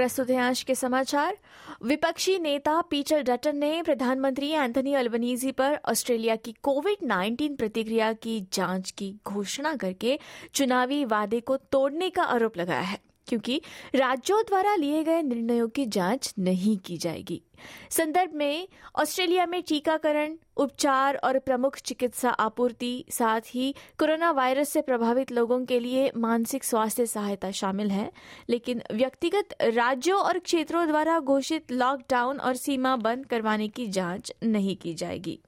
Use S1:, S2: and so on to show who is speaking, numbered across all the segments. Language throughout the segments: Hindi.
S1: प्रस्तुत है आज के समाचार। विपक्षी नेता पीटर डटन ने प्रधानमंत्री एंथनी अल्बनीजी पर ऑस्ट्रेलिया की कोविड 19 प्रतिक्रिया की जाँच की घोषणा करके चुनावी वादे को तोड़ने का आरोप लगाया है। क्योंकि राज्यों द्वारा लिए गए निर्णयों की जाँच नहीं की जाएगी। संदर्भ में ऑस्ट्रेलिया में टीकाकरण, उपचार और प्रमुख चिकित्सा आपूर्ति, साथ ही कोरोना वायरस से प्रभावित लोगों के लिए मानसिक स्वास्थ्य सहायता शामिल है। लेकिन व्यक्तिगत राज्यों और क्षेत्रों द्वारा घोषित लॉकडाउन और सीमा बंद करवाने की जाँच नहीं की जाएगी।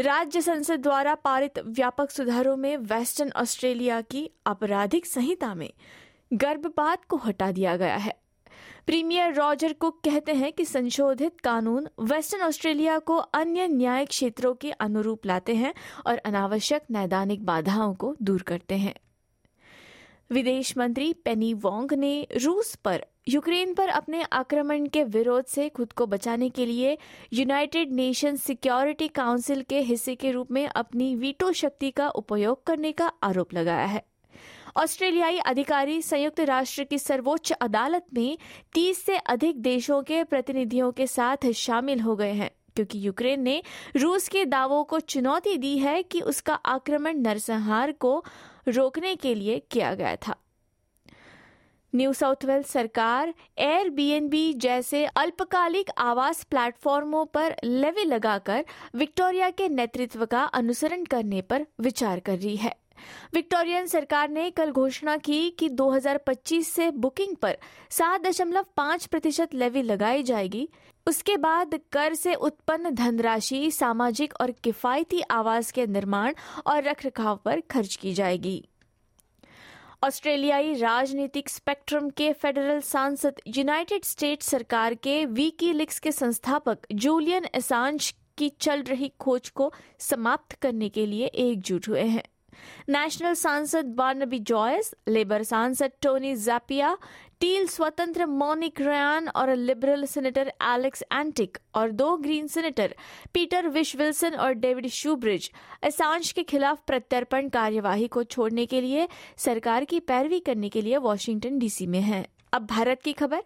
S1: राज्य संसद द्वारा पारित व्यापक सुधारों में वेस्टर्न ऑस्ट्रेलिया की आपराधिक संहिता में गर्भपात को हटा दिया गया है। प्रीमियर रॉजर कुक कहते हैं कि संशोधित कानून वेस्टर्न ऑस्ट्रेलिया को अन्य न्यायिक क्षेत्रों के अनुरूप लाते हैं और अनावश्यक नैदानिक बाधाओं को दूर करते हैं। विदेश मंत्री पेनी वोंग ने रूस पर यूक्रेन पर अपने आक्रमण के विरोध से खुद को बचाने के लिए यूनाइटेड नेशन सिक्योरिटी काउंसिल के हिस्से के रूप में अपनी वीटो शक्ति का उपयोग करने का आरोप लगाया है। ऑस्ट्रेलियाई अधिकारी संयुक्त राष्ट्र की सर्वोच्च अदालत में 30 से अधिक देशों के प्रतिनिधियों के साथ शामिल हो गए हैं, क्योंकि यूक्रेन ने रूस के दावों को चुनौती दी है कि उसका आक्रमण नरसंहार को रोकने के लिए किया गया था। न्यू साउथ वेल्स सरकार एयर बी जैसे अल्पकालिक आवास प्लेटफॉर्मों पर लेवी लगाकर विक्टोरिया के नेतृत्व का अनुसरण करने पर विचार कर रही है। विक्टोरियन सरकार ने कल घोषणा की कि 2025 से बुकिंग पर 7.5 प्रतिशत लेवी लगाई जाएगी। उसके बाद कर से उत्पन्न धनराशि, सामाजिक और किफायती आवास के निर्माण और रखरखाव पर खर्च की जाएगी। ऑस्ट्रेलियाई राजनीतिक स्पेक्ट्रम के फेडरल सांसद यूनाइटेड स्टेट्स सरकार के वीकीलिक्स के संस्थापक जूलियन एसांज की चल रही खोज को समाप्त करने के लिए एकजुट हुए हैं। नेशनल सांसद बार्नबी जॉयस लेबर सांसद टोनी जैपिया टील स्वतंत्र मोनिक रयान और लिबरल सेनेटर एलेक्स एंटिक और दो Green senator Peter Whish Wilson और डेविड शूब्रिज असांश के खिलाफ प्रत्यर्पण कार्यवाही को छोड़ने के लिए, सरकार की पैरवी करने के लिए वॉशिंगटन डीसी में हैं। अब भारत की खबर।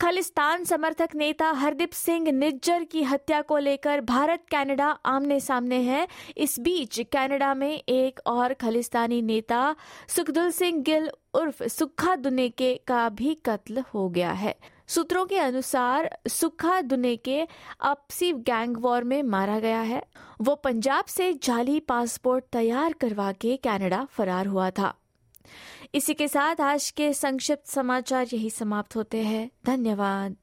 S1: खालिस्तान समर्थक नेता हरदीप सिंह निज्जर की हत्या को लेकर भारत, कनाडा आमने सामने है। इस बीच कनाडा में एक और खालिस्तानी नेता, सुखदुल सिंह गिल उर्फ़ सुखा दुनेके का भी कत्ल हो गया है। सूत्रों के अनुसार सुखा दुने के आपसी गैंग वॉर में मारा गया है। वो पंजाब से जाली पासपोर्ट तैयार करवा के कनाडा फरार हुआ था। इसी के साथ आज के संक्षिप्त समाचार यही समाप्त होते हैं। धन्यवाद।